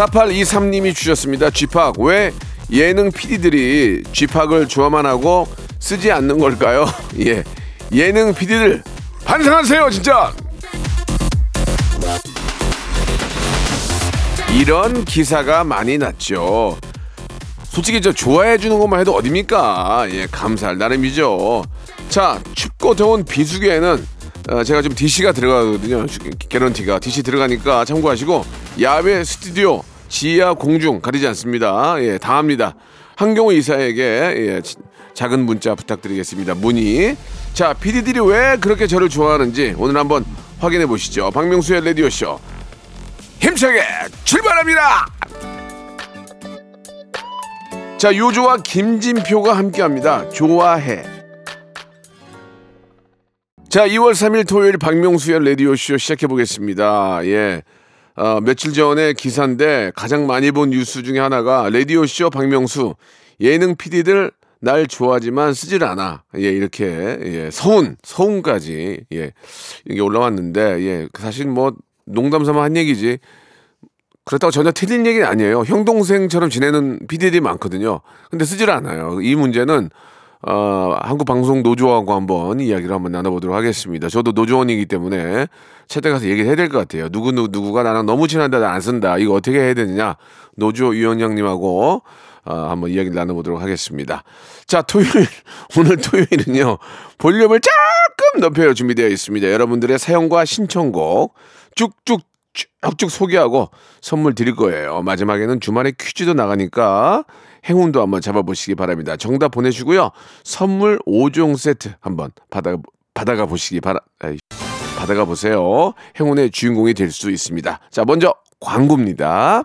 4823님이 주셨습니다. 쥐팍 왜 예능 PD들이 쥐팍을 좋아만 하고 쓰지 않는 걸까요? 예, 예능 PD들 반성하세요, 진짜. 이런 기사가 많이 났죠. 솔직히 저 좋아해 주는 것만 해도 어딥니까? 예, 감사할 나름이죠. 자, 춥고 더운 비수기에는 어, 제가 좀 DC가 들어가거든요. 개런티가 DC 들어가니까 참고하시고 야외 스튜디오 지하 공중 가리지 않습니다. 예, 다 합니다. 한경호 이사에게 예, 지- 작은 문자 부탁드리겠습니다. 문의. 자, PD들이 왜 그렇게 저를 좋아하는지 오늘 한번 확인해 보시죠. 박명수의 라디오 쇼 힘차게 출발합니다. 자, 요조와 김진표가 함께합니다. 좋아해. 자, 2월 3일 토요일 박명수의 라디오 쇼 시작해 보겠습니다. 예. 어, 며칠 전에 기사인데 가장 많이 본 뉴스 중에 하나가 라디오쇼 박명수 예능 PD들 날 좋아하지만 쓰질 않아. 예, 이렇게, 예, 서운, 서운까지, 예, 이게 올라왔는데, 예, 사실 뭐, 농담 삼아 한 얘기지. 그렇다고 전혀 틀린 얘기는 아니에요. 형 동생처럼 지내는 PD들이 많거든요. 근데 쓰질 않아요. 이 문제는 어, 한국 방송 노조하고 한번 이야기를 한번 나눠보도록 하겠습니다. 저도 노조원이기 때문에 채택 가서 얘기를 해야 될 것 같아요. 누구 누구 누구가 나랑 너무 친한데 나 안 쓴다. 이거 어떻게 해야 되느냐? 노조 위원장님하고 어, 한번 이야기를 나눠보도록 하겠습니다. 자, 토요일 오늘 토요일은요 볼륨을 조금 높여 준비되어 있습니다. 여러분들의 사연과 신청곡 쭉쭉 쭉쭉 소개하고 선물 드릴 거예요. 마지막에는 주말에 퀴즈도 나가니까 행운도 한번 잡아보시기 바랍니다. 정답 보내시고요. 선물 5종 세트 한번 받아, 받아가 보시기 바라, 아이, 받아가 보세요. 행운의 주인공이 될 수 있습니다. 자, 먼저 광고입니다.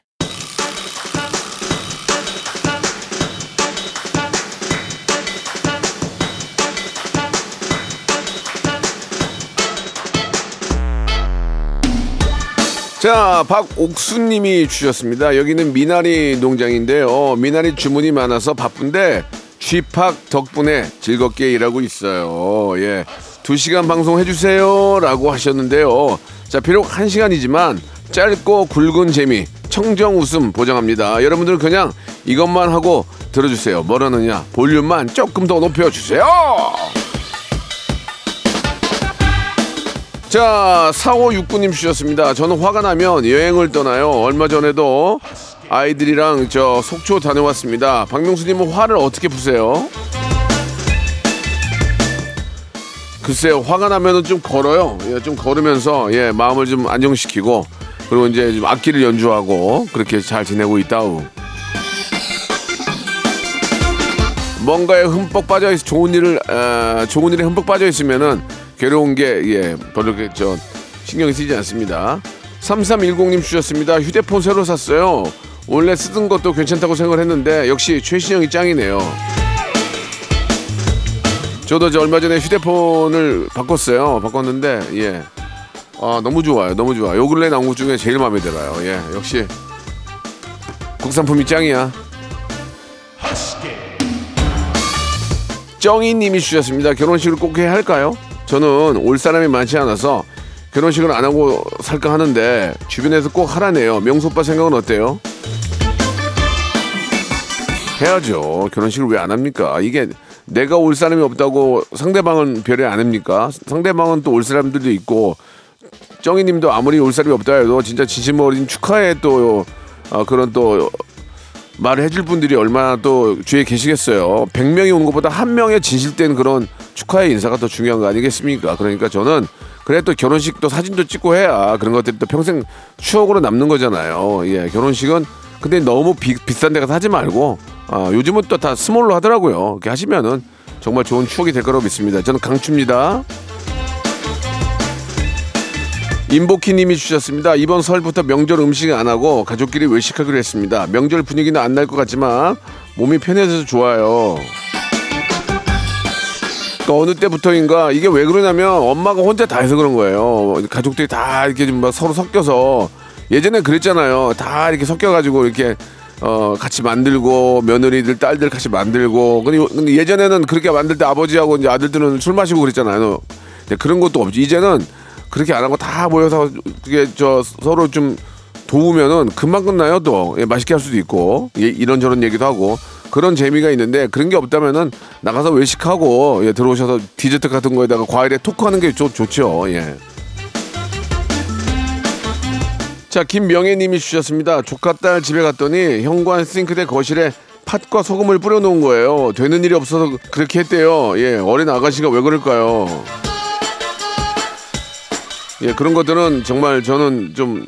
자, 박옥수님이 주셨습니다. 여기는 미나리 농장인데요. 미나리 주문이 많아서 바쁜데 쥐팍 덕분에 즐겁게 일하고 있어요. 예. 두 시간 방송 해주세요. 라고 하셨는데요. 자, 비록 한 시간이지만 짧고 굵은 재미, 청정 웃음 보장합니다. 여러분들 그냥 이것만 하고 들어주세요. 뭐라느냐? 볼륨만 조금 더 높여주세요. 자, 4569님 주셨습니다. 저는 화가 나면 여행을 떠나요. 얼마 전에도 아이들이랑 저 속초 다녀왔습니다. 박명수님은 화를 어떻게 푸세요? 글쎄요, 화가 나면은 좀 걸어요. 예, 좀 걸으면서, 예, 마음을 좀 안정시키고, 그리고 이제 좀 악기를 연주하고, 그렇게 잘 지내고 있다우. 뭔가에 흠뻑 빠져 있 좋은 일을 에, 좋은 일에 흠뻑 빠져 있으면은 괴로운 게 예, 그저 신경이 쓰이지 않습니다. 3310님 주셨습니다. 휴대폰 새로 샀어요. 원래 쓰던 것도 괜찮다고 생각을 했는데 역시 최신형이 짱이네요. 저도 저 얼마 전에 휴대폰을 바꿨어요. 바꿨는데 예. 아, 너무 좋아요. 너무 좋아. 요 근래 나온 것 중에 제일 마음에 들어요. 예. 역시 국산품이 짱이야. 정희님이 주셨습니다. 결혼식을 꼭 해야 할까요? 저는 올 사람이 많지 않아서 결혼식을 안 하고 살까 하는데 주변에서 꼭 하라네요. 명수 오빠 생각은 어때요? 해야죠. 결혼식을 왜 안 합니까? 이게 내가 올 사람이 없다고 상대방은 별에 안 합니까? 상대방은 또 올 사람들도 있고 정희님도 아무리 올 사람이 없다 해도 진짜 진심 어린 축하의 또 어, 그런 또 말을 해줄 분들이 얼마나 또 주위에 계시겠어요. 100명이 오는 것보다 한 명의 진실된 그런 축하의 인사가 더 중요한 거 아니겠습니까? 그러니까 저는 그래 또 결혼식도 사진도 찍고 해야 그런 것들이 또 평생 추억으로 남는 거잖아요. 예, 결혼식은 근데 너무 비, 비싼 데 가서 하지 말고 아, 요즘은 또 다 스몰로 하더라고요. 이렇게 하시면은 정말 좋은 추억이 될 거라고 믿습니다. 저는 강추입니다. 임복희 님이 주셨습니다. 이번 설부터 명절 음식 안 하고 가족끼리 외식하기로 했습니다. 명절 분위기는 안 날 것 같지만 몸이 편해져서 좋아요. 또 어느 때부터인가 이게 왜 그러냐면 엄마가 혼자 다 해서 그런 거예요. 가족들이 다 이렇게 좀 막 서로 섞여서 예전에 그랬잖아요. 다 이렇게 섞여가지고 이렇게 어 같이 만들고 며느리들 딸들 같이 만들고 근데 예전에는 그렇게 만들 때 아버지하고 이제 아들들은 술 마시고 그랬잖아요. 그런 것도 없지. 이제는 그렇게 안 하고 다 모여서 그게 저 서로 좀 도우면은 금방 끝나요 또. 예, 맛있게 할 수도 있고. 예, 이런저런 얘기도 하고. 그런 재미가 있는데 그런 게 없다면은 나가서 외식하고 예, 들어오셔서 디저트 같은 거에다가 과일에 토크하는 게 좋, 좋죠 예. 자 김명애님이 주셨습니다. 조카 딸 집에 갔더니 현관 싱크대 거실에 팥과 소금을 뿌려놓은 거예요. 되는 일이 없어서 그렇게 했대요. 예 어린 아가씨가 왜 그럴까요 예, 그런 것들은 정말 저는 좀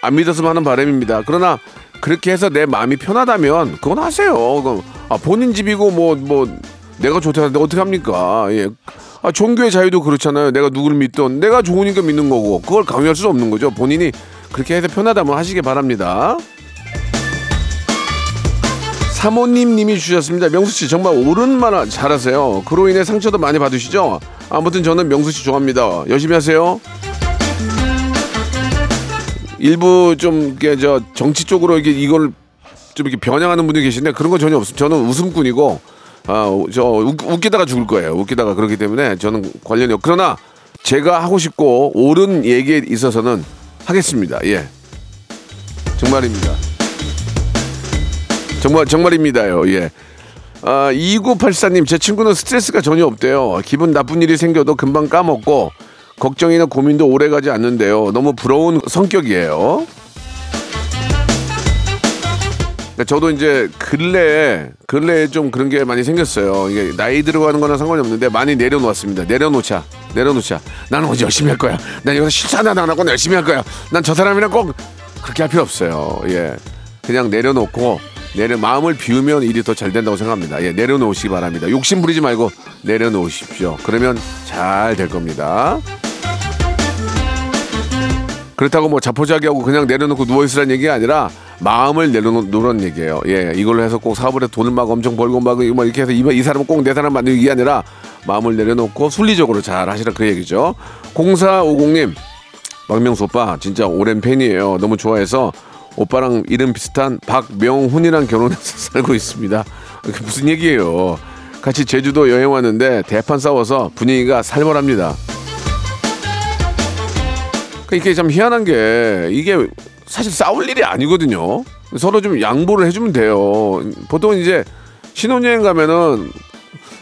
안 믿었으면 하는 바람입니다. 그러나 그렇게 해서 내 마음이 편하다면 그건 하세요. 아, 본인 집이고 뭐 뭐 내가 좋다는데 어떻게 합니까? 예. 아, 종교의 자유도 그렇잖아요. 내가 누구를 믿던 내가 좋으니까 믿는 거고 그걸 강요할 수 없는 거죠. 본인이 그렇게 해서 편하다면 하시기 바랍니다. 사모님 님이 주셨습니다. 명수 씨 정말 옳은 말 잘하세요. 그로 인해 상처도 많이 받으시죠? 아무튼 저는 명수 씨 좋아합니다. 열심히 하세요. 일부 좀 이게 저 정치 쪽으로 이게 이걸 좀 이렇게 변형하는 분들이 계신데 그런 건 전혀 없습니다. 저는 웃음꾼이고 아저 웃기다가 죽을 거예요. 웃기다가 그렇기 때문에 저는 관련이 없. 그러나 제가 하고 싶고 옳은 얘기에 있어서는 하겠습니다. 예. 정말입니다. 정말 정말입니다요. 예. 아, 2984님, 제 친구는 스트레스가 전혀 없대요. 기분 나쁜 일이 생겨도 금방 까먹고, 걱정이나 고민도 오래 가지 않는데요. 너무 부러운 성격이에요. 저도 이제 근래에, 근래에 좀 그런 게 많이 생겼어요. 이게 나이 들어가는 거나 상관이 없는데 많이 내려놓았습니다. 내려놓자. 내려놓자. 나는 오늘 열심히 할 거야. 난 여기서 실수 하나 안 하고 열심히 할 거야. 난 저 사람이랑 꼭 그렇게 할 필요 없어요. 예. 그냥 내려놓고 내려 마음을 비우면 일이 더 잘 된다고 생각합니다. 예, 내려놓으시기 바랍니다. 욕심 부리지 말고 내려놓으십시오. 그러면 잘 될 겁니다. 그렇다고 뭐 자포자기하고 그냥 내려놓고 누워 있으라는 얘기가 아니라 마음을 내려놓으라는 얘기예요. 예, 이걸로 해서 꼭 사업을 해서 돈을 막 엄청 벌고 막뭐 이렇게 해서 이, 이 사람은 꼭 내 사람 만들기 게 아니라 마음을 내려놓고 순리적으로 잘 하시라 그 얘기죠. 0450님 박명수 오빠 진짜 오랜 팬이에요. 너무 좋아해서 오빠랑 이름 비슷한 박명훈이랑 결혼해서 살고 있습니다. 무슨 얘기예요? 같이 제주도 여행 왔는데 대판 싸워서 분위기가 살벌합니다. 그러니까 이게 참 희한한 게 이게 사실 싸울 일이 아니거든요. 서로 좀 양보를 해주면 돼요. 보통 이제 신혼여행 가면은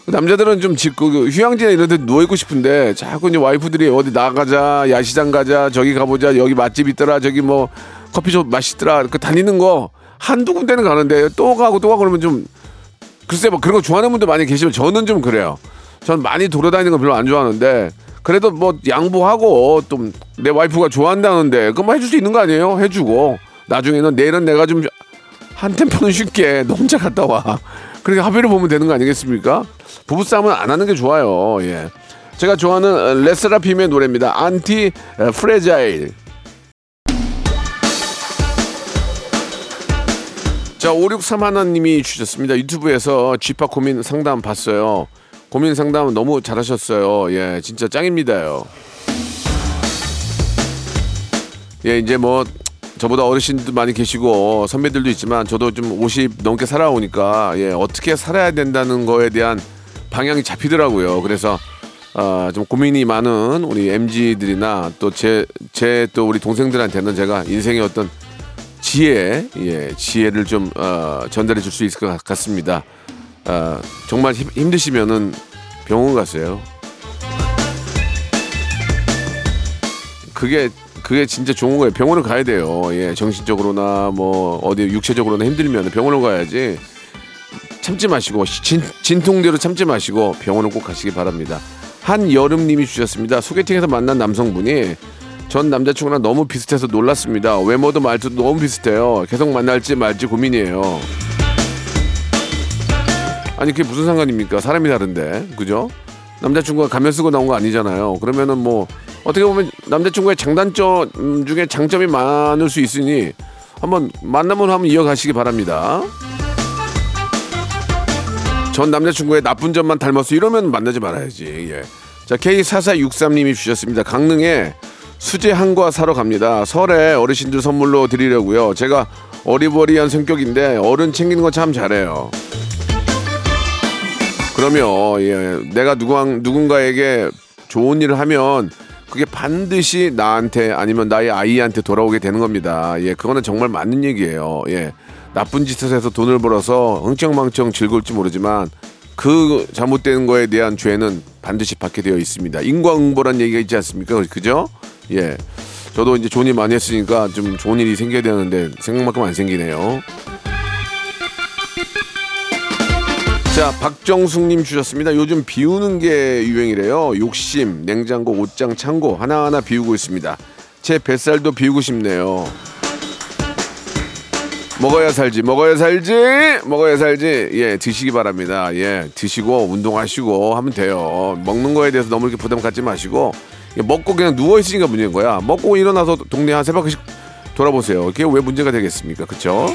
남자들은 좀 집, 그 휴양지나 이런 데 누워 있고 싶은데 자꾸 이제 와이프들이 어디 나가자, 야시장 가자, 저기 가보자, 여기 맛집 있더라, 저기 뭐 커피숍 맛있더라, 그 다니는 거 한두 군데는 가는데 또 가고 또 가고 그러면 좀 글쎄 뭐 그런 거 좋아하는 분들 많이 계시면 저는 좀 그래요. 전 많이 돌아다니는 거 별로 안 좋아하는데 그래도 뭐 양보하고 좀 내 와이프가 좋아한다는데 그거 뭐 해줄 수 있는 거 아니에요? 해주고 나중에는 내일은 내가 좀 한 템포는 쉴게 너 혼자 갔다 와. 그렇게 합의를 보면 되는 거 아니겠습니까? 부부싸움은 안 하는 게 좋아요. 예. 제가 좋아하는 르세라핌의 노래입니다. 안티 fragile. 자, 563 하나님이 주셨습니다. 유튜브에서 쥐파 고민 상담 봤어요. 고민 상담 너무 잘하셨어요. 예, 진짜 짱입니다요. 예, 이제 뭐 저보다 어르신도 많이 계시고 선배들도 있지만 저도 좀 50 넘게 살아오니까 예, 어떻게 살아야 된다는 거에 대한 방향이 잡히더라고요. 그래서 어, 좀 고민이 많은 우리 MZ들이나 또 제 제 또 우리 동생들한테는 제가 인생의 어떤 지혜, 예, 지혜를 좀 어, 전달해 줄 수 있을 것 같습니다. 어, 정말 힘, 힘드시면은 병원 가세요. 그게 그게 진짜 좋은 거예요. 병원을 가야 돼요. 예, 정신적으로나 뭐 어디 육체적으로나 힘들면 병원을 가야지. 참지 마시고 진, 진통대로 참지 마시고 병원을 꼭 가시기 바랍니다. 한여름님이 주셨습니다. 소개팅에서 만난 남성분이 전 남자친구랑 너무 비슷해서 놀랐습니다. 외모도 말투도 너무 비슷해요. 계속 만날지 말지 고민이에요. 아니 그게 무슨 상관입니까? 사람이 다른데 그죠? 남자친구가 가면 쓰고 나온 거 아니잖아요. 그러면은 뭐 어떻게 보면 남자친구의 장단점 중에 장점이 많을 수 있으니 한번 만남을 한번 이어가시기 바랍니다. 전 남자친구의 나쁜 점만 닮았어 이러면 만나지 말아야지. 예. 자 K4463님이 주셨습니다. 강릉에 수제 한과 사러 갑니다. 설에 어르신들 선물로 드리려고요. 제가 어리버리한 성격인데 어른 챙기는 거 참 잘해요. 그러면 예, 내가 누구 누군가에게 좋은 일을 하면 그게 반드시 나한테 아니면 나의 아이한테 돌아오게 되는 겁니다. 예, 그거는 정말 맞는 얘기예요. 예, 나쁜 짓을 해서 돈을 벌어서 흥청망청 즐거울지 모르지만 그 잘못된 거에 대한 죄는 반드시 받게 되어 있습니다. 인과응보란 얘기가 있지 않습니까? 그죠? 예. 저도 이제 좋은 일 많이 했으니까 좀 좋은 일이 생겨야 되는데 생각만큼 안 생기네요. 자, 박정숙님 주셨습니다. 요즘 비우는 게 유행이래요. 욕심, 냉장고, 옷장, 창고 하나하나 비우고 있습니다. 제 뱃살도 비우고 싶네요. 먹어야 살지, 먹어야 살지, 먹어야 살지. 예, 드시기 바랍니다. 예, 드시고 운동하시고 하면 돼요. 먹는 거에 대해서 너무 이렇게 부담 갖지 마시고 예, 먹고 그냥 누워 있으니까 문제인 거야. 먹고 일어나서 동네 한 세 바퀴씩 돌아보세요. 그게 왜 문제가 되겠습니까? 그렇죠?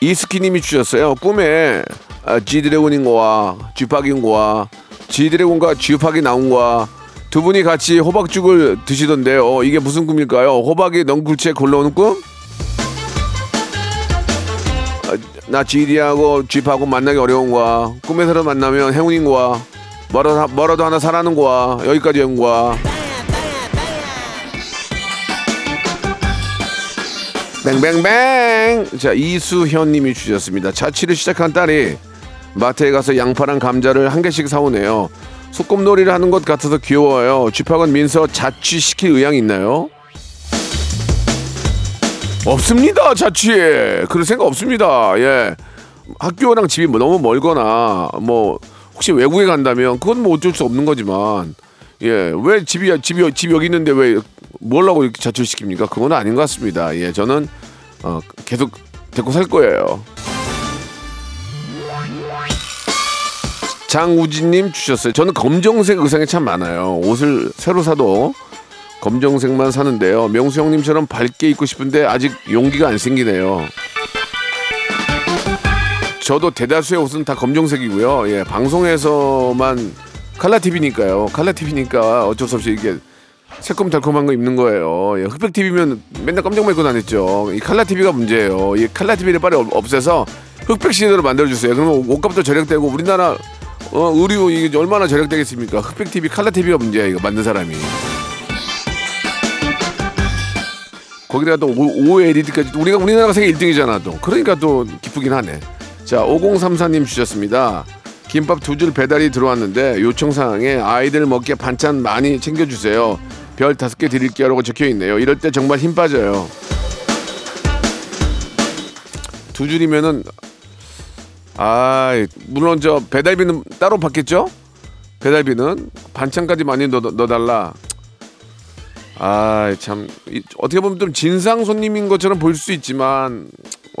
이스키님이 주셨어요. 꿈에 아, 지드래곤인 거와 쥐팍인 거와 지드래곤과 쥐팍이 나온 거와 두 분이 같이 호박죽을 드시던데요. 이게 무슨 꿈일까요? 호박이 넝굴채 골라오는 꿈? 아, 나 지디하고 쥐하고 만나기 어려운 거야. 꿈에서 만나면 행운인 거야. 뭐라도, 뭐라도 하나 사라는 거야. 여기까지 온 거야. 뱅뱅뱅. 자 이수현 님이 주셨습니다. 자취를 시작한 딸이 마트에 가서 양파랑 감자를 한 개씩 사오네요. 소꿉놀이를 하는 것 같아서 귀여워요. 쥐팍은 민서 자취시킬 의향이 있나요? 없습니다. 자취에 그럴 생각 없습니다. 예. 학교랑 집이 뭐 너무 멀거나 뭐 혹시 외국에 간다면 그건 뭐 어쩔 수 없는 거지만 예. 왜 집이 집이 집 여기 있는데 왜 뭘라고 이렇게 자취시킵니까? 그건 아닌 것 같습니다. 예. 저는 어, 계속 데리고 살 거예요. 장우진님 주셨어요. 저는 검정색 의상이 참 많아요. 옷을 새로 사도 검정색만 사는데요. 명수 형님처럼 밝게 입고 싶은데 아직 용기가 안 생기네요. 저도 대다수의 옷은 다 검정색이고요. 예, 방송에서만 칼라 TV니까요. 칼라 TV니까 어쩔 수 없이 이게 새콤달콤한 거 입는 거예요. 예, 흑백 TV면 맨날 검정만 입고 다녔죠. 이 칼라 TV가 문제예요. 이 칼라 TV를 빨리 없- 없애서 흑백 시대로 만들어 주세요. 그러면 옷값도 절약되고 우리나라 어, 의류 이게 얼마나 절약되겠습니까? 흑백 TV, 칼라 TV가 문제야 이거 만든 사람이. 거기다가 또 OLED까지 우리가 우리나라가 세계 1등이잖아 또. 그러니까 또 기쁘긴 하네. 자, 5034님 주셨습니다. 김밥 두 줄 배달이 들어왔는데 요청 사항에 아이들 먹게 반찬 많이 챙겨주세요. 별 다섯 개 드릴게요라고 적혀 있네요. 이럴 때 정말 힘 빠져요. 두 줄이면은 아 물론 저 배달비는 따로 받겠죠? 배달비는 반찬까지 많이 넣어, 넣어달라. 아, 참 이- 어떻게 보면 좀 진상 손님인 것처럼 보일 수 있지만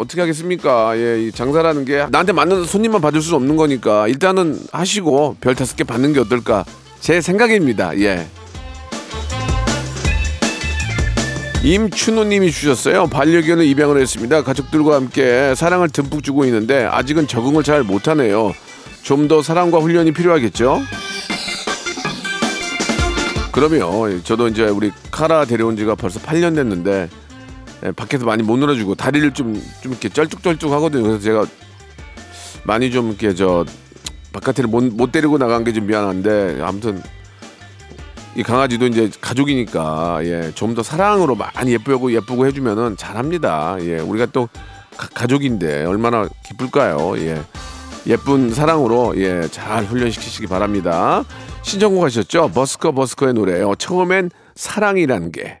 어떻게 하겠습니까? 예, 이 장사라는 게 나한테 맞는 손님만 받을 수 없는 거니까 일단은 하시고 별 다섯 개 받는 게 어떨까? 제 생각입니다. 예. 임춘호님이 주셨어요. 반려견을 입양을 했습니다. 가족들과 함께 사랑을 듬뿍 주고 있는데 아직은 적응을 잘 못하네요. 좀 더 사랑과 훈련이 필요하겠죠? 그러면 저도 이제 우리 카라 데려온 지가 벌써 8년 됐는데 예, 밖에서 많이 못 놀아주고 다리를 좀 좀 이렇게 쩔뚝쩔뚝 하거든요. 그래서 제가 많이 좀 이렇게 저 바깥에 못, 못 데리고 나간 게 좀 미안한데 아무튼 이 강아지도 이제 가족이니까 예, 좀 더 사랑으로 많이 예쁘고 예쁘고 해주면은 잘합니다. 예, 우리가 또 가, 족인데 얼마나 기쁠까요? 예, 예쁜 사랑으로 예, 잘 훈련시키시기 바랍니다. 신청곡 하셨죠? 버스커 버스커의 노래요. 처음엔 사랑이란 게.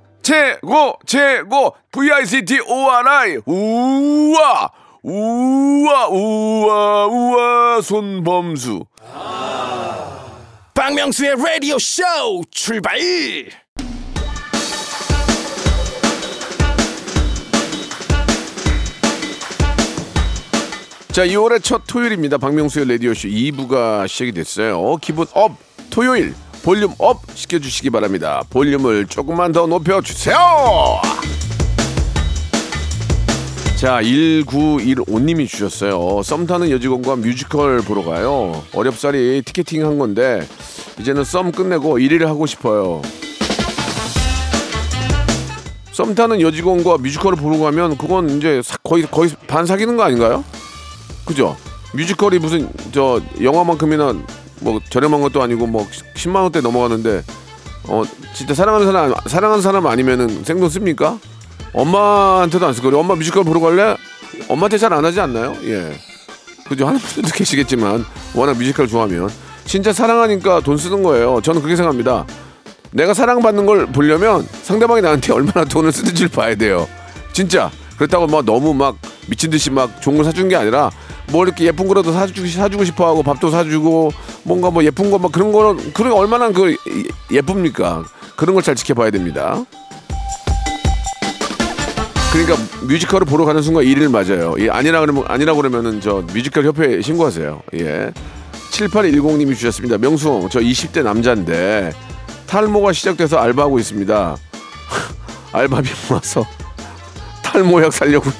최고 최고. VICT ORI 우와 우와 우와 우와. 손범수. 박명수의 라디오 쇼 출발! 자 2월의 첫 토요일입니다. 박명수의 라디오 쇼 2부가 시작이 됐어요. 기분 업! 토요일 volume up 시켜주시기 바랍니다. 볼륨을 조금만 더 높여주세요. 자 1915님이 주셨어요. 썸 타는 여직원과 뮤지컬 보러 가요. 어렵사리 티켓팅 한 건데 이제는 썸 끝내고 1일을 하고 싶어요. 썸 타는 여직원과 뮤지컬을 보러 가면 그건 이제 사- 거의 거의 반 사귀는 거 아닌가요? 그죠? 뮤지컬이 무슨 저 영화만큼이나 뭐 저렴한 것도 아니고 뭐 10만 원대 넘어가는데 어 진짜 사랑하는 사람 사랑하는 사람 아니면은 생돈 씁니까? 엄마한테도 안 쓸 거예요. 엄마 뮤지컬 보러 갈래? 엄마한테 잘 안 하지 않나요? 예. 그죠? 하는 분들도 계시겠지만 워낙 뮤지컬 좋아하면 진짜 사랑하니까 돈 쓰는 거예요. 저는 그렇게 생각합니다. 내가 사랑받는 걸 보려면 상대방이 나한테 얼마나 돈을 쓰는지를 봐야 돼요. 진짜. 그렇다고 막 너무 막 미친 듯이 막 좋은 걸 사준 게 아니라 뭐 이렇게 예쁜 거라도 사주고 사주고 싶어 하고 밥도 사주고 뭔가 뭐 예쁜 거 막 그런 거는 그런 게 얼마나 그 예쁩니까? 그런 걸 잘 지켜봐야 됩니다. 그러니까 뮤지컬을 보러 가는 순간 1일 맞아요. 예, 아니라 그러면 아니라 그러면은 저 뮤지컬 협회에 신고하세요. 예. 7810님이 주셨습니다. 명수 저 20대 남자인데 탈모가 시작돼서 알바하고 있습니다. 알바비 모아서 탈모약 살려고요.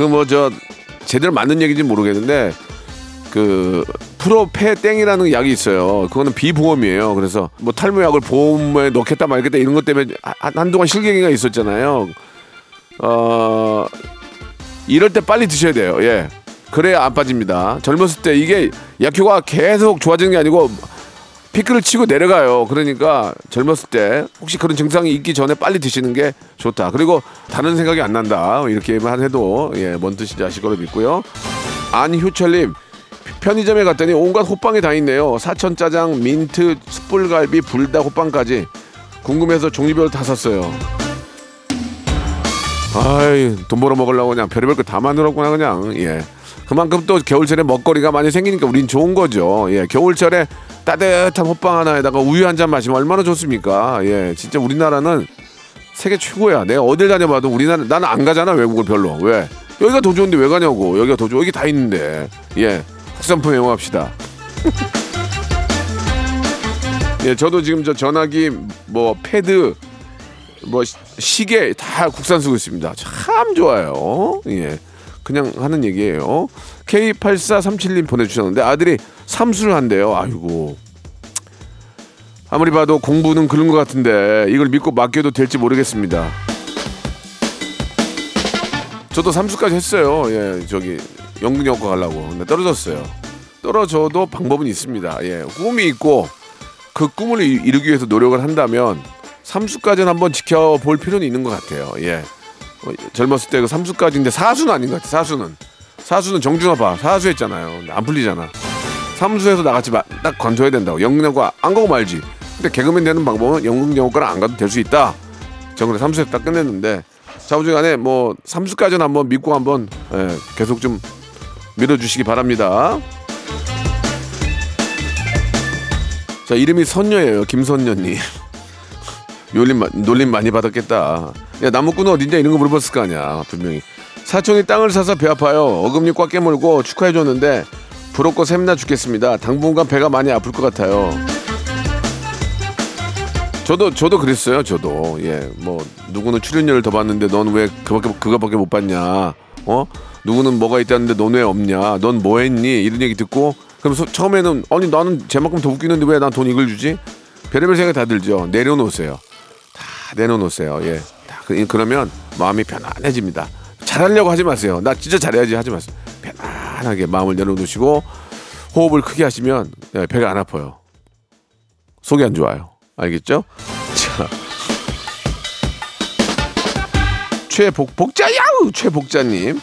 그 뭐 저 제대로 맞는 얘기인지 모르겠는데 그 프로페땡이라는 약이 있어요. 그거는 비보험이에요. 그래서 뭐 탈모약을 보험에 넣겠다 말겠다 이런 것 때문에 한- 한동안 실갱이가 있었잖아요. 어 이럴 때 빨리 드셔야 돼요. 예. 그래야 안 빠집니다. 젊었을 때 이게 약효가 계속 좋아지는 게 아니고 피크를 치고 내려가요. 그러니까 젊었을 때 혹시 그런 증상이 있기 전에 빨리 드시는 게 좋다. 그리고 다른 생각이 안 난다. 이렇게만 해도 예, 뭔 뜻인지 아실 거로 믿고요. 안효철님 편의점에 갔더니 온갖 호빵이 다 있네요. 사천 짜장, 민트, 숯불갈비, 불닭 호빵까지 궁금해서 종류별로 다 샀어요. 아이 돈 벌어 먹으려고 그냥 별의별 거 다 만들었구나 그냥 예 그만큼 또 겨울철에 먹거리가 많이 생기니까 우린 좋은 거죠. 예 겨울철에 따뜻한 호빵 하나에다가 우유 한 잔 마시면 얼마나 좋습니까? 예 진짜 우리나라는 세계 최고야. 내가 어딜 다녀봐도 우리나라 나는 안 가잖아 외국을 별로. 왜? 여기가 더 좋은데 왜 가냐고. 여기가 더 좋아 여기 다 있는데. 예 국산품 애용합시다. 예 저도 지금 저 전화기 뭐 패드 뭐 시- 시계 다 국산 쓰고 있습니다. 참 좋아요. 예. 그냥 하는 얘기예요. K8437님 보내주셨는데 아들이 삼수를 한대요. 아이고. 아무리 봐도 공부는 그런 것 같은데 이걸 믿고 맡겨도 될지 모르겠습니다. 저도 삼수까지 했어요. 예, 저기 연극영과 가려고. 근데 떨어졌어요. 떨어져도 방법은 있습니다. 예, 꿈이 있고 그 꿈을 이- 이루기 위해서 노력을 한다면 삼수까지는 한번 지켜볼 필요는 있는 것 같아요. 예. 어, 젊었을 때 그 삼수까지인데 사수는 아닌 것 같아. 사수는 사수는 정준하 봐. 사수했잖아요. 안 풀리잖아. 삼수에서 나같이 마- 딱 관둬야 된다고. 연극영과 안 가고 말지. 근데 개그맨 되는 방법은 연극영과를 안 가도 될 수 있다. 저는 삼수에서 딱 끝냈는데 자부지간에 뭐 삼수까지는 한번 믿고 한번 예, 계속 좀 밀어주시기 바랍니다. 자 이름이 선녀예요. 김선녀님. 놀림, 마- 놀림 많이 받았겠다. 야, 나무꾼은 어딘냐 이런 거 물어봤을 거 아니야, 분명히. 사촌이 땅을 사서 배 아파요. 어금니 꽉 깨물고 축하해줬는데 부럽고 샘나 죽겠습니다. 당분간 배가 많이 아플 것 같아요. 저도 저도 그랬어요. 저도 예, 뭐 누구는 출연료를 더 받는데 넌 왜 그밖에 그거밖에 못 받냐? 어? 누구는 뭐가 있다는데 넌 왜 없냐? 넌 뭐 했니? 이런 얘기 듣고 그럼 서- 처음에는 아니 나는 제만큼 더 웃기는데 왜 난 돈 이걸 주지? 별의별 생각 다 들죠. 내려놓으세요. 다 내려놓으세요. 예. 다 그- 그러면 마음이 편안해집니다. 잘하려고 하지 마세요. 나 진짜 잘해야지 하지 마세요. 편안하게 마음을 내려놓으시고 호흡을 크게 하시면 예, 배가 안 아파요. 속이 안 좋아요. 알겠죠? 자. 최복 복자야우 최복자님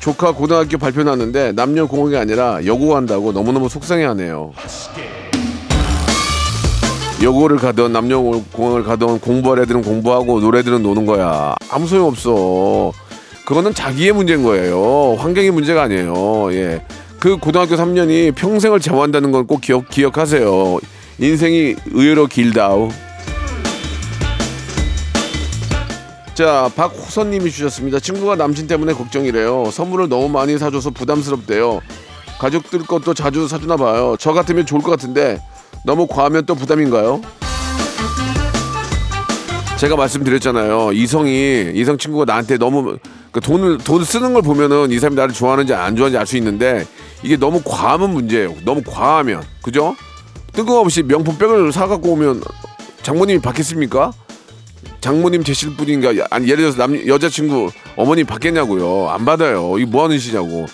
조카 고등학교 발표 났는데 남녀 공학이 아니라 여고 간다고 너무너무 속상해하네요. 여고를 가든 남녀 공학을 가든 공부할 애들은 공부하고 노래들은 노는 거야. 아무 소용 없어. 그거는 자기의 문제인 거예요. 환경의 문제가 아니에요. 예. 그 고등학교 3년이 평생을 제어한다는 건 꼭 기억, 기억하세요. 인생이 의외로 길다우. 자, 박호선님이 주셨습니다. 친구가 남친 때문에 걱정이래요. 선물을 너무 많이 사줘서 부담스럽대요. 가족들 것도 자주 사주나 봐요. 저 같으면 좋을 것 같은데 너무 과하면 또 부담인가요? 제가 말씀드렸잖아요. 이성이 이성 친구가 나한테 너무 그 돈을 돈을 쓰는 걸 보면은 이 사람이 나를 좋아하는지 안 좋아하는지 알 수 있는데 이게 너무 과하면 문제예요. 너무 과하면 그죠? 뜬금없이 명품 백을 사 갖고 오면 장모님이 받겠습니까? 장모님 되실 분인가 아니 예를 들어서 남 여자친구 어머님 받겠냐고요 안 받아요 이거 뭐 하는 짓이냐고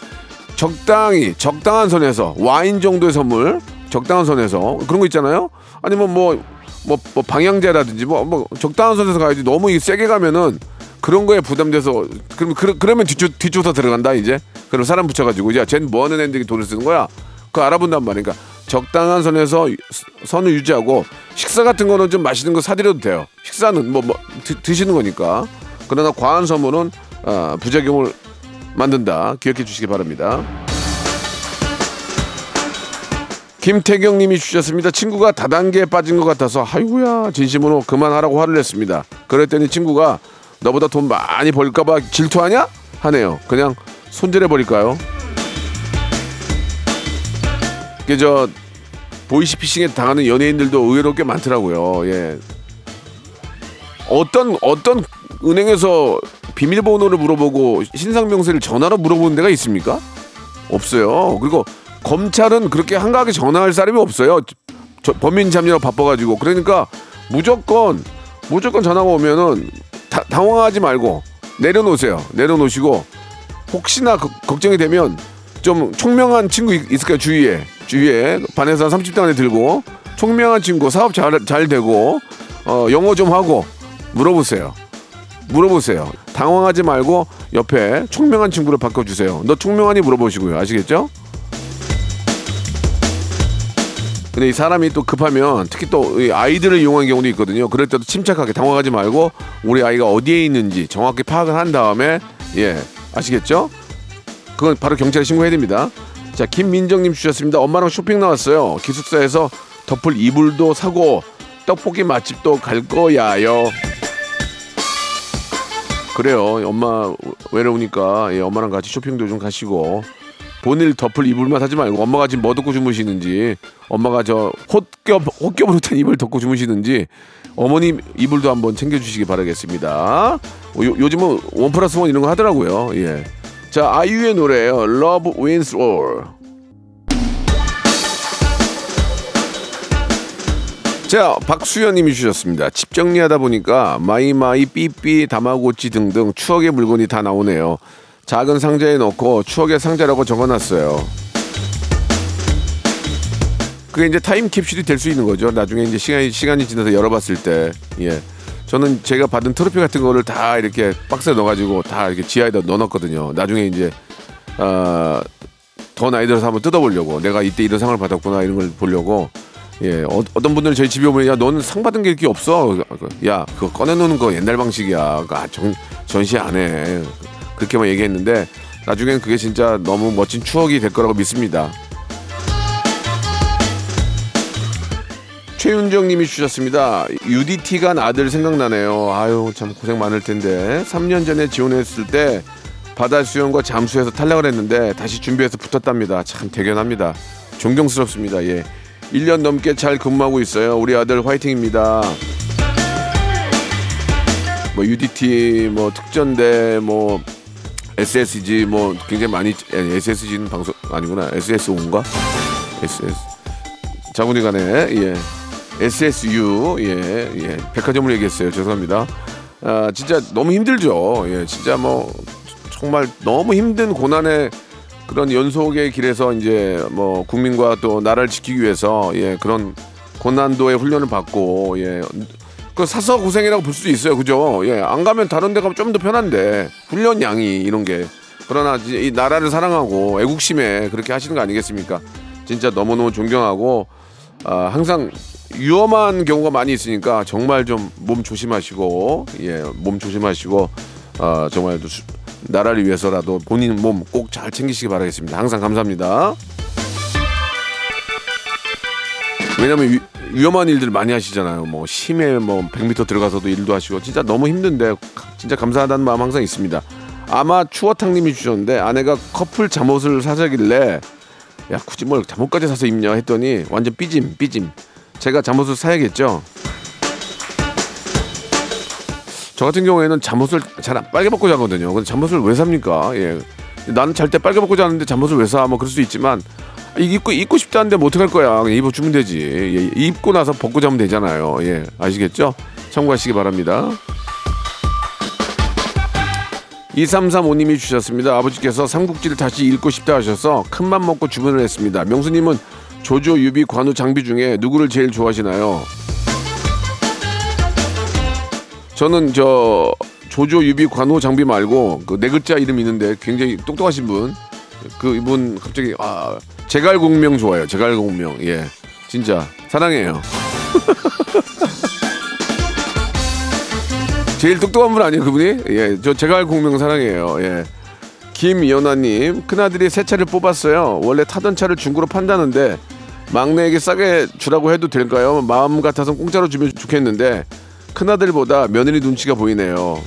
적당히 적당한 선에서 와인 정도의 선물 적당한 선에서 그런 거 있잖아요 아니면 뭐 뭐 뭐 방향제라든지 뭐 뭐 적당한 선에서 가야지 너무 이 세게 가면은 그런 거에 부담돼서 그럼 그, 그러면 뒤쪽 뒤쪽서 들어간다 이제 그럼 사람 붙여가지고 야쟤는 뭐 하는 애들이 돈을 쓰는 거야 그거 알아본단 말이니까 적당한 선에서 유- 선을 유지하고 식사 같은 거는 좀 맛있는 거 사드려도 돼요. 식사는 뭐, 뭐 드, 시는 거니까. 그러나 과한 선물은 아, 부작용을 만든다. 기억해 주시기 바랍니다. 김태경 님이 주셨습니다. 친구가 다단계에 빠진 것 같아서 아이고야 진심으로 그만하라고 화를 냈습니다. 그랬더니 친구가 너보다 돈 많이 벌까 봐 질투하냐? 하네요. 그냥 손절해 버릴까요? 그저 보이시피싱에 당하는 연예인들도 의외로 꽤 많더라고요. 예. 어떤 어떤 은행에서 비밀번호를 물어보고 신상명세를 전화로 물어보는 데가 있습니까? 없어요. 그리고 검찰은 그렇게 한가하게 전화할 사람이 없어요. 저, 범인 잡느라 바빠가지고. 그러니까 무조건 무조건 전화가 오면은 다- 당황하지 말고 내려놓으세요. 내려놓으시고 혹시나 그- 걱정이 되면 좀 총명한 친구 있- 있을까요? 주위에 주위에. 반에서 한 30대 안에 들고 총명한 친구 사업 잘, 잘 되고 어, 영어 좀 하고 물어보세요. 물어보세요. 당황하지 말고 옆에 총명한 친구를 바꿔주세요. 너 총명하니 물어보시고요. 아시겠죠? 근데 이 사람이 또 급하면 특히 또이 아이들을 이용하는 경우도 있거든요. 그럴 때도 침착하게 당황하지 말고 우리 아이가 어디에 있는지 정확히 파악을 한 다음에 예 아시겠죠? 그건 바로 경찰에 신고해야 됩니다. 자 김민정님 주셨습니다. 엄마랑 쇼핑 나왔어요. 기숙사에서 덮을 이불도 사고 떡볶이 맛집도 갈 거야요. 그래요. 엄마 외로우니까 예, 엄마랑 같이 쇼핑도 좀 가시고 본인 덮을 이불만 사지 말고 엄마가 지금 뭐 덮고 주무시는지 엄마가 저 홑겹 홑겹으로 된 이불 덮고 주무시는지 어머님 이불도 한번 챙겨주시기 바라겠습니다. 요, 요즘은 one plus one 이런 거 하더라고요. 예. 자 아이유의 노래예요. Love Wins All. 자, 박수현님이 주셨습니다. 집 정리하다 보니까 마이마이, 삐삐, 다마고치 등등 추억의 물건이 다 나오네요. 작은 상자에 넣고 추억의 상자라고 적어놨어요. 그게 이제 타임 캡슐이 될 수 있는 거죠. 나중에 이제 시간이 시간이 지나서 열어봤을 때, 예. 저는 제가 받은 트로피 같은 거를 다 이렇게 박스에 넣어가지고 다 이렇게 지하에다 넣어놨거든요. 나중에 이제 아, 더 나이 들어서 한번 뜯어보려고 내가 이때 이런 상을 받았구나 이런 걸 보려고 예 어, 떤 분들은 저희 집에 오면 야 너는 상 받은 게 이렇게 없어 야 그거 꺼내놓는 거 옛날 방식이야 아, 전, 전시 안해 그렇게만 얘기했는데 나중엔 그게 진짜 너무 멋진 추억이 될 거라고 믿습니다 최윤정 님이 주셨습니다. UDT 간 아들 생각나네요. 아유, 참 고생 많을 텐데. 3년 전에 지원했을 때 바다 수영과 잠수에서 탈락을 했는데 다시 준비해서 붙었답니다. 참 대견합니다. 존경스럽습니다. 예. 1년 넘게 잘 근무하고 있어요. 우리 아들 화이팅입니다. 뭐 UDT 뭐 특전대 뭐 SSG 뭐 굉장히 많이 SSG는 방송 아니구나. SSO인가? SS. 자군이 간에 예. SSU 예, 예. 백화점을 얘기했어요. 죄송합니다. 아, 진짜 너무 힘들죠. 예, 진짜 뭐 정말 너무 힘든 고난의 그런 연속의 길에서 이제 뭐 국민과 또 나라를 지키기 위해서 예, 그런 고난도의 훈련을 받고 예. 그 사서 고생이라고 볼 수도 있어요. 그죠? 예. 안 가면 다른 데 가면 좀 더 편한데 훈련 양이 이런 게 그러나 이 나라를 사랑하고 애국심에 그렇게 하시는 거 아니겠습니까? 진짜 너무너무 존경하고 아, 항상 위험한 경우가 많이 있으니까 정말 좀 몸 조심하시고 예, 몸 조심하시고 아, 정말 수- 나라를 위해서라도 본인 몸 꼭 잘 챙기시기 바라겠습니다. 항상 감사합니다. 왜냐면 위, 위험한 일들 많이 하시잖아요. 뭐 심해 뭐 100m 들어가서도 일도 하시고 진짜 너무 힘든데 진짜 감사하다는 마음 항상 있습니다. 아마 추어탕님이 주셨는데 아내가 커플 잠옷을 사자길래 야 굳이 뭘 잠옷까지 사서 입냐 했더니 완전 삐짐 삐짐. 제가 잠옷을 사야겠죠. 저 같은 경우에는 잠옷을 잘안 빨개 벗고 자거든요. 근데 잠옷을 왜 삽니까? 예. 나는 잘 때 빨개 벗고 자는데 잠옷을 왜 사? 뭐 그럴 수 있지만 입고 입고 싶다는데 뭐 어떡할 거야? 그냥 입어주면 되지. 예, 입고 나서 벗고 자면 되잖아요. 예, 아시겠죠? 참고하시기 바랍니다. 2335님이 주셨습니다. 아버지께서 삼국지를 다시 읽고 싶다 하셔서 큰맘 먹고 주문을 했습니다. 명수님은 조조, 유비, 관우, 장비 중에 누구를 제일 좋아하시나요? 저는 저 조조, 유비, 관우, 장비 말고 그 네 글자 이름 있는데 굉장히 똑똑하신 분. 그 이분 갑자기 아 제갈공명 좋아요. 제갈공명. 예. 진짜 사랑해요. 제일 똑똑한 분 아니에요, 그분이? 예. 저 제갈공명 사랑해요. 예. 김연아님, 큰아들이 새 차를 뽑았어요. 원래 타던 차를 중고로 판다는데 막내에게 싸게 주라고 해도 될까요? 마음 같아서 공짜로 주면 좋겠는데 큰아들보다 며느리 눈치가 보이네요.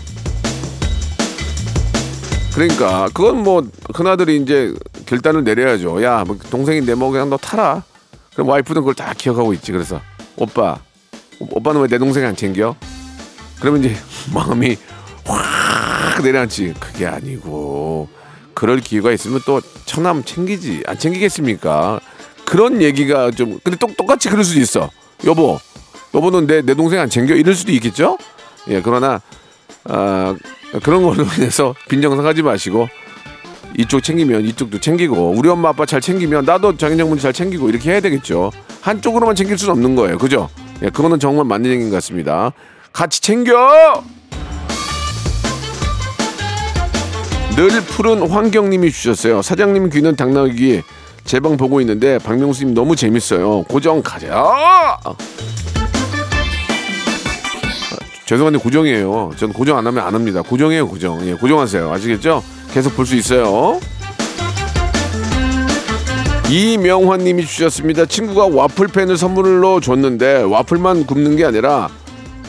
그러니까 그건 뭐 큰아들이 이제 결단을 내려야죠. 야, 뭐 동생인데 뭐 그냥 너 타라. 그럼 와이프는 그걸 다 기억하고 있지. 그래서 오빠, 오- 오빠는 왜 내 동생 안 챙겨? 그러면 이제 마음이 확 내려앉지. 그게 아니고 그럴 기회가 있으면 또 처남 챙기지. 안 챙기겠습니까? 그런 얘기가 좀 근데 똑, 똑같이 그럴 수도 있어. 여보, 여보는 내, 내 동생 안 챙겨? 이럴 수도 있겠죠? 예, 그러나 아, 그런 걸로 인해서 빈정상하지 마시고 이쪽 챙기면 이쪽도 챙기고 우리 엄마 아빠 잘 챙기면 나도 장인장모님 잘 챙기고 이렇게 해야 되겠죠. 한쪽으로만 챙길 수는 없는 거예요. 그죠? 예, 그거는 정말 맞는 얘기인 것 같습니다. 같이 챙겨! 늘 푸른 환경님이 주셨어요. 사장님 귀는 당나귀 제 방 보고 있는데 박명수님 너무 재밌어요. 고정 가자. 죄송한데 고정이에요. 전 고정 안 하면 안 합니다. 고정이에요, 고정. 예, 고정하세요. 아시겠죠? 계속 볼 수 있어요. 이명환 님이 주셨습니다. 친구가 와플팬을 선물로 줬는데 와플만 굽는 게 아니라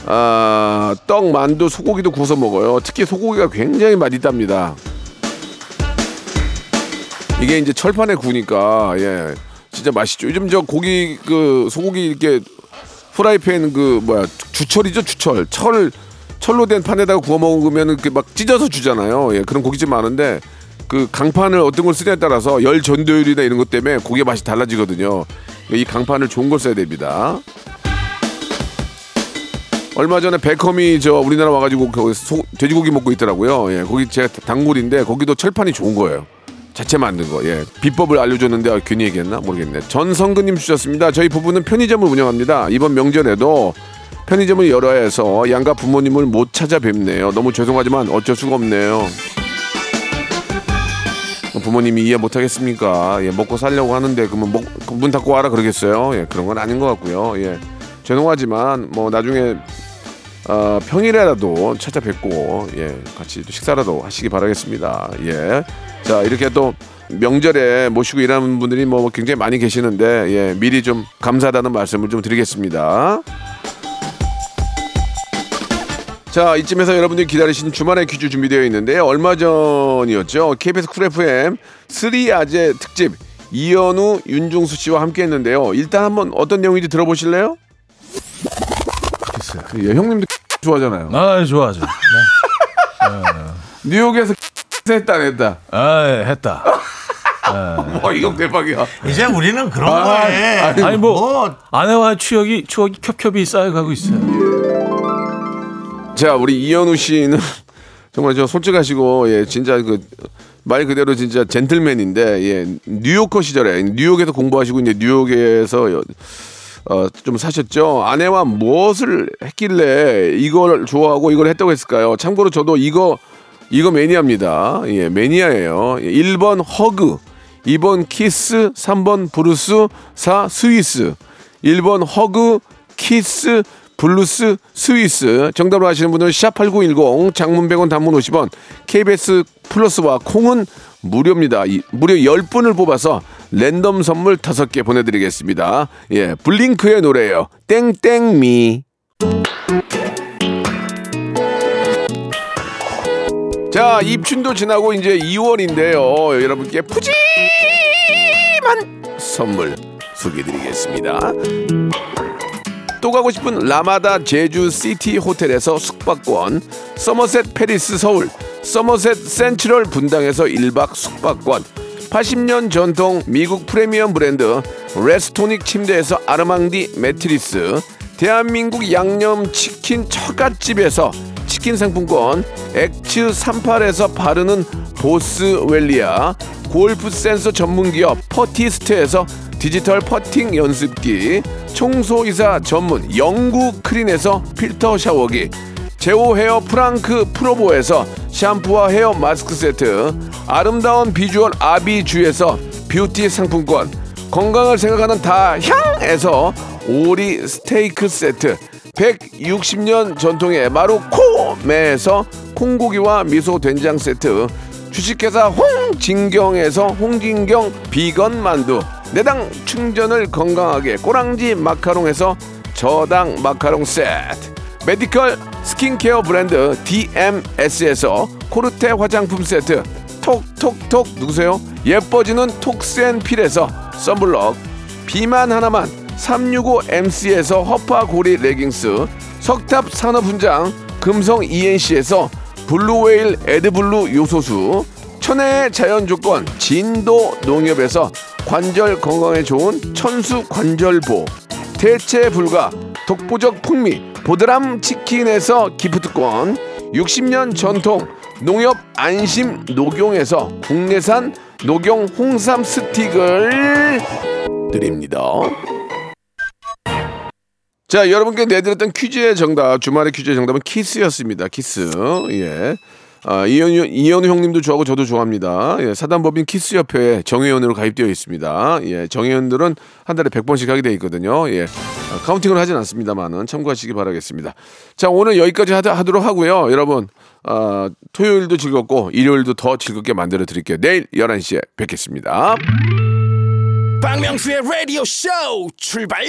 아, 떡, 만두, 소고기도 구워서 먹어요. 특히 소고기가 굉장히 맛있답니다. 이게 이제 철판에 구우니까 예, 진짜 맛있죠. 요즘 저 고기 그 소고기 이렇게 프라이팬 그 뭐야 주철이죠 주철 철 철로 된 판에다가 구워 먹으면 막 찢어서 주잖아요. 예, 그런 고깃집 많은데 그 강판을 어떤 걸 쓰냐에 따라서 열 전도율이나 이런 것 때문에 고기 맛이 달라지거든요. 이 강판을 좋은 걸 써야 됩니다. 얼마 전에 베컴이 저 우리나라 와가지고 그 소- 돼지고기 먹고 있더라고요. 예, 거기 제가 단골인데 거기도 철판이 좋은 거예요. 자체 만든 거. 예. 비법을 알려줬는데 아, 괜히 얘기했나 모르겠네. 전성근님 주셨습니다. 저희 부부는 편의점을 운영합니다. 이번 명절에도 편의점을 열어야 해서 양가 부모님을 못 찾아뵙네요. 너무 죄송하지만 어쩔 수가 없네요. 부모님이 이해 못하겠습니까? 예, 먹고 살려고 하는데 그러면 먹, 그문 닫고 와라 그러겠어요? 예, 그런 건 아닌 것 같고요. 예, 죄송하지만 뭐 나중에 어, 평일에라도 찾아뵙고 예 같이 또 식사라도 하시기 바라겠습니다. 예. 자 이렇게 또 명절에 모시고 일하는 분들이 뭐 굉장히 많이 계시는데 예 미리 좀 감사하다는 말씀을 좀 드리겠습니다. 자 이쯤에서 여러분들이 기다리신 주말의 퀴즈 준비되어 있는데요. 얼마 전이었죠. KBS 쿨 FM 3아재 특집 이현우 윤종수 씨와 함께했는데요. 일단 한번 어떤 내용인지 들어보실래요? 예, 형님도 좋아하잖아요. 아, 좋아하죠. 네. 뉴욕에서 했다 안 했다. 아, 예, 했다. 예, 와, 이거 대박이야. 이제 우리는 그런 아, 거에 아니, 아니 뭐 뭐 아내와의 추억이 추억이 겹겹이 쌓여가고 있어요. 자, 우리 이현우 씨는 정말 저 솔직하시고 예, 진짜 그 말 그대로 진짜 젠틀맨인데 예, 뉴요커 시절에 뉴욕에서 공부하시고 이제 뉴욕에서 여- 어, 좀 사셨죠. 아내와 무엇을 했길래 이걸 좋아하고 이걸 했다고 했을까요? 참고로 저도 이거 이거 매니아입니다. 예, 매니아예요. 1번 hug, 2번 키스, 3번 블루스, 4 스위스. 1번 hug, 키스, 블루스, 스위스. 정답을 아시는 분들은 샵8910 장문 100원 단문 50원 KBS 플러스와 콩은 무료입니다. 이- 무려 10분을 뽑아서 랜덤 선물 5개 보내드리겠습니다. 예, 블링크의 노래예요. 땡땡 Me. 자, 입춘도 지나고 이제 2월인데요. 여러분께 푸짐한 선물 소개해드리겠습니다. 또 가고 싶은 라마다 제주 시티 호텔에서 숙박권, 서머셋 팰리스 서울, 서머셋 센트럴 분당에서 1박 숙박권, 80년 전통 미국 프리미엄 브랜드 레스토닉 침대에서 아르망디 매트리스, 대한민국 양념치킨 처갓집에서 치킨 상품권, 엑츠 38에서 바르는 보스웰리아, 골프 센서 전문기업 퍼티스트에서 디지털 퍼팅 연습기, 청소이사 전문 영구 크린에서 필터 샤워기, 제오 헤어 프랑크 프로보에서 샴푸와 헤어 마스크 세트, 아름다운 비주얼 아비주에서 뷰티 상품권, 건강을 생각하는 다향에서 오리 스테이크 세트, 160년 전통의 마루코메에서 콩고기와 미소 된장 세트, 주식회사 홍진경에서 홍진경 비건 만두, 내당 충전을 건강하게 꼬랑지 마카롱에서 저당 마카롱 세트, 메디컬 스킨케어 브랜드 DMS에서 코르테 화장품 세트, 톡톡톡. 누구세요? 예뻐지는 톡스앤필에서 썬블럭, 비만 하나만 365MC에서 허파고리 레깅스, 석탑 산업훈장 금성 E&C에서 블루웨일 에드블루 요소수, 천혜의 자연조건 진도 농협에서 관절 건강에 좋은 천수 관절보, 대체 불가 독보적 풍미 보드람 치킨에서 기프트권 60년 전통 농협 안심 녹용에서 국내산 녹용 홍삼 스틱을 드립니다. 자, 여러분께 내드렸던 퀴즈의 정답, 주말의 퀴즈의 정답은 키스였습니다. 키스. 예. 아, 이현우, 이현우 형님도 좋아하고 저도 좋아합니다. 예, 사단법인 키스협회에 정회원으로 가입되어 있습니다. 예, 정회원들은 한 달에 100번씩 하게 되어 있거든요. 예. 아, counting을 하진 않습니다만은 참고하시기 바라겠습니다. 자, 오늘 여기까지 하다, 하도록 하고요. 여러분, 아, 토요일도 즐겁고 일요일도 더 즐겁게 만들어 드릴게요. 내일 11시에 뵙겠습니다. 박명수의 라디오 쇼 출발